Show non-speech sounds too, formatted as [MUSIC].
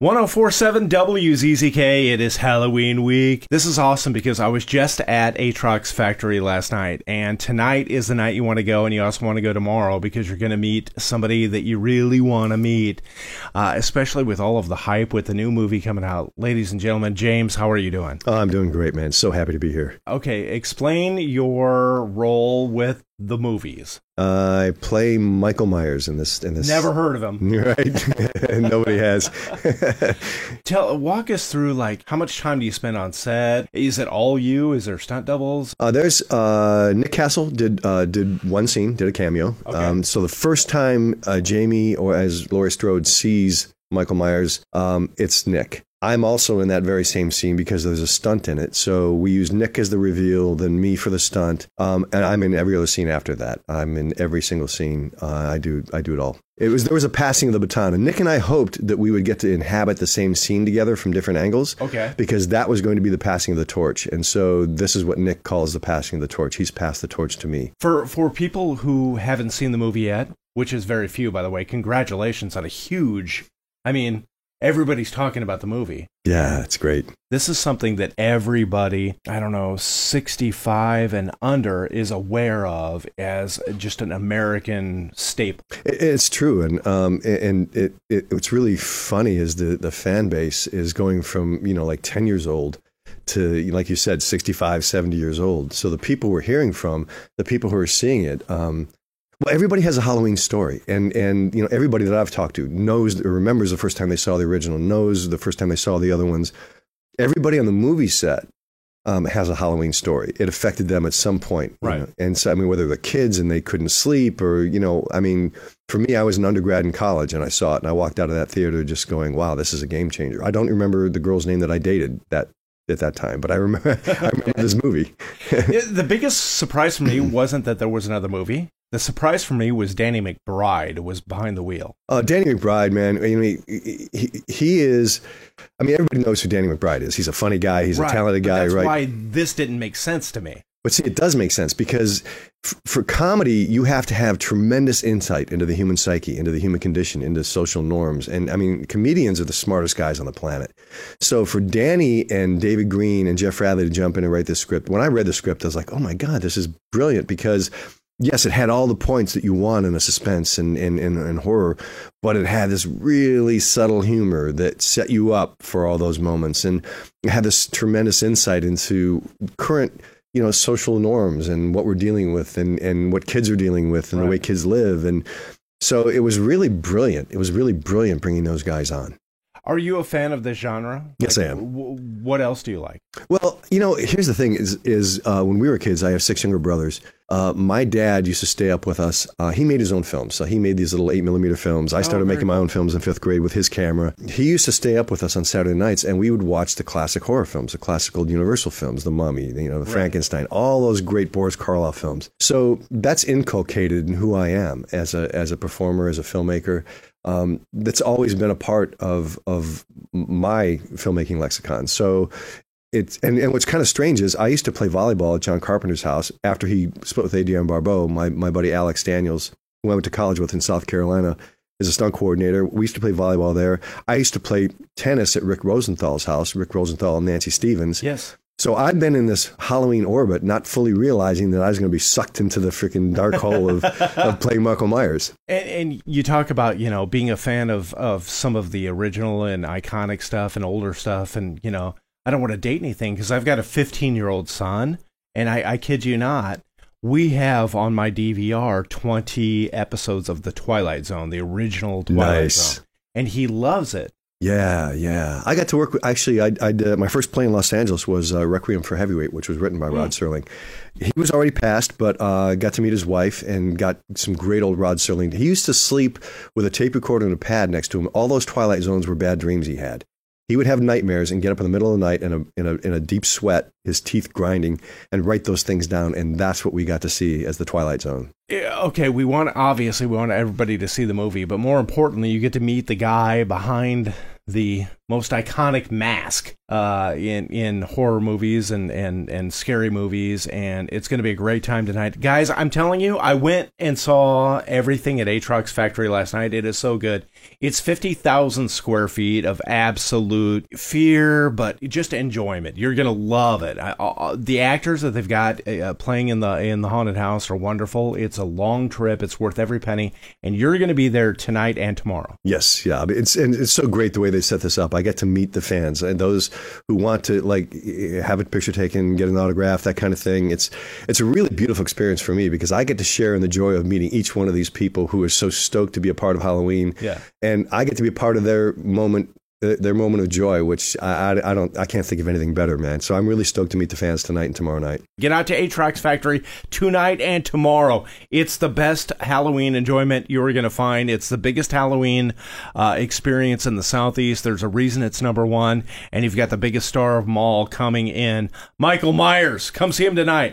1047 WZZK, it is Halloween week. This is awesome because I was just at Atrox Factory last night, and tonight is the night you want to go, and you also want to go tomorrow because you're going to meet somebody that you really want to meet, uh, especially with all of the hype with the new movie coming out. Ladies and gentlemen, James, how are you doing? Oh, I'm doing great, man. So happy to be here. Okay, explain your role with the movies. Uh, I play Michael Myers in this. In this, Never heard of him. [LAUGHS] Right? [LAUGHS] Nobody has. [LAUGHS] Tell, walk us through like how much time do you spend on set? Is it all you? Is there stunt doubles? Uh, there's uh, Nick Castle did uh, did one scene, did a cameo. Okay. Um, so the first time uh, Jamie or as Laurie Strode sees Michael Myers, um, it's Nick. I'm also in that very same scene because there's a stunt in it. So we use Nick as the reveal, then me for the stunt, um, and I'm in every other scene after that. I'm in every single scene. Uh, I do I do it all. It was there was a passing of the baton, and Nick and I hoped that we would get to inhabit the same scene together from different angles. Okay. Because that was going to be the passing of the torch, and so this is what Nick calls the passing of the torch. He's passed the torch to me. For for people who haven't seen the movie yet, which is very few by the way, congratulations on a huge I mean, everybody's talking about the movie. Yeah, it's great. This is something that everybody, I don't know, 65 and under is aware of as just an American staple. It's true, and um, and it, it what's really funny is the the fan base is going from you know like ten years old to like you said 65 70 years old so the people we're hearing from the people who are seeing it um, well, everybody has a Halloween story, and and you know everybody that I've talked to knows or remembers the first time they saw the original, knows the first time they saw the other ones. Everybody on the movie set um, has a Halloween story. It affected them at some point, Right. know? And so, I mean, whether they're kids and they couldn't sleep, or you know, I mean, for me, I was an undergrad in college, and I saw it, and I walked out of that theater just going, "Wow, this is a game changer." I don't remember the girl's name that I dated that at that time, but I remember [LAUGHS] I remember this movie. [LAUGHS] The biggest surprise for me [CLEARS THROAT] wasn't that there was another movie. The surprise for me was Danny McBride was behind the wheel. Uh, Danny McBride, man, I mean, he, he, is. I mean, everybody knows who Danny McBride is. He's a funny guy. He's Right, a talented guy, that's right? why this didn't make sense to me. But see, it does make sense because f- for comedy, you have to have tremendous insight into the human psyche, into the human condition, into social norms. And I mean, comedians are the smartest guys on the planet. So for Danny and David Green and Jeff Fradley to jump in and write this script, when I read the script, I was like, oh my God, this is brilliant because. Yes, it had all the points that you want in a suspense and, and, and, and horror, but it had this really subtle humor that set you up for all those moments. And had this tremendous insight into current you know social norms and what we're dealing with and and what kids are dealing with and the way kids live. And so it was really brilliant. It was really brilliant bringing those guys on Are you a fan of this genre? Yes, Like, I am. w- what else do you like? well you know here's the thing is is uh, when we were kids i have six younger brothers. Uh, my dad used to stay up with us. Uh, he made his own films. So he made these little eight millimeter films. I started Oh, making my own films in fifth grade with his camera. He used to stay up with us on saturday nights and we would watch the classic horror films the classical universal films the mummy you know the frankenstein all those great boris karloff films. So that's inculcated in who i am as a as a performer as a filmmaker um, that's always been a part of of my filmmaking lexicon so it's and, and what's kind of strange is I used to play volleyball at John Carpenter's house after he split with Adrienne Barbeau. My my buddy Alex Daniels, who I went to college with in South Carolina, is a stunt coordinator. We used to play volleyball there. I used to play tennis at Rick Rosenthal's house. Rick Rosenthal and Nancy Stephens. Yes. So I've been in this Halloween orbit, not fully realizing that I was going to be sucked into the freaking dark hole of, [LAUGHS] of playing Michael Myers. And, and you talk about you know being a fan of of some of the original and iconic stuff and older stuff, and you know I don't want to date anything because I've got a 15 year old son, and I, I kid you not, we have on my DVR 20 episodes of the Twilight Zone, the original Twilight Nice. Zone, and he loves it. Yeah, yeah. I got to work with, actually, I, I did, my first play in Los Angeles was uh, Requiem for Heavyweight, which was written by Rod Serling. He was already passed, but uh, got to meet his wife and got some great old Rod Serling. He used to sleep with a tape recorder and a pad next to him. All those Twilight Zones were bad dreams he had. He would have nightmares and get up in the middle of the night in a, in a, in a deep sweat, his teeth grinding, and write those things down. And that's what we got to see as the Twilight Zone. Okay, we want obviously we want everybody to see the movie, but more importantly, you get to meet the guy behind the most iconic mask uh, in in horror movies and and and scary movies, and it's going to be a great time tonight, guys. I'm telling you, I went and saw everything at Atrox Factory last night. It is so good. It's fifty thousand square feet of absolute fear, but just enjoyment. You're going to love it. I, uh, the actors that they've got uh, playing in the in the haunted house are wonderful. It's a long trip. It's worth every penny, and you're going to be there tonight and tomorrow. Yes, yeah. It's and it's so great the way they set this up. I get to meet the fans and those who want to like have a picture taken, get an autograph, that kind of thing. It's it's a really beautiful experience for me because I get to share in the joy of meeting each one of these people who are so stoked to be a part of Halloween. Yeah. And I get to be a part of their moment their moment of joy, which I, I, I, don't I can't think of anything better, man. So I'm really stoked to meet the fans tonight and tomorrow night. Get out to Atrox Factory tonight and tomorrow. It's the best Halloween enjoyment you're going to find. It's the biggest Halloween uh, experience in the Southeast. There's a reason it's number one, and you've got the biggest star of them all coming in, Michael Myers. Come see him tonight.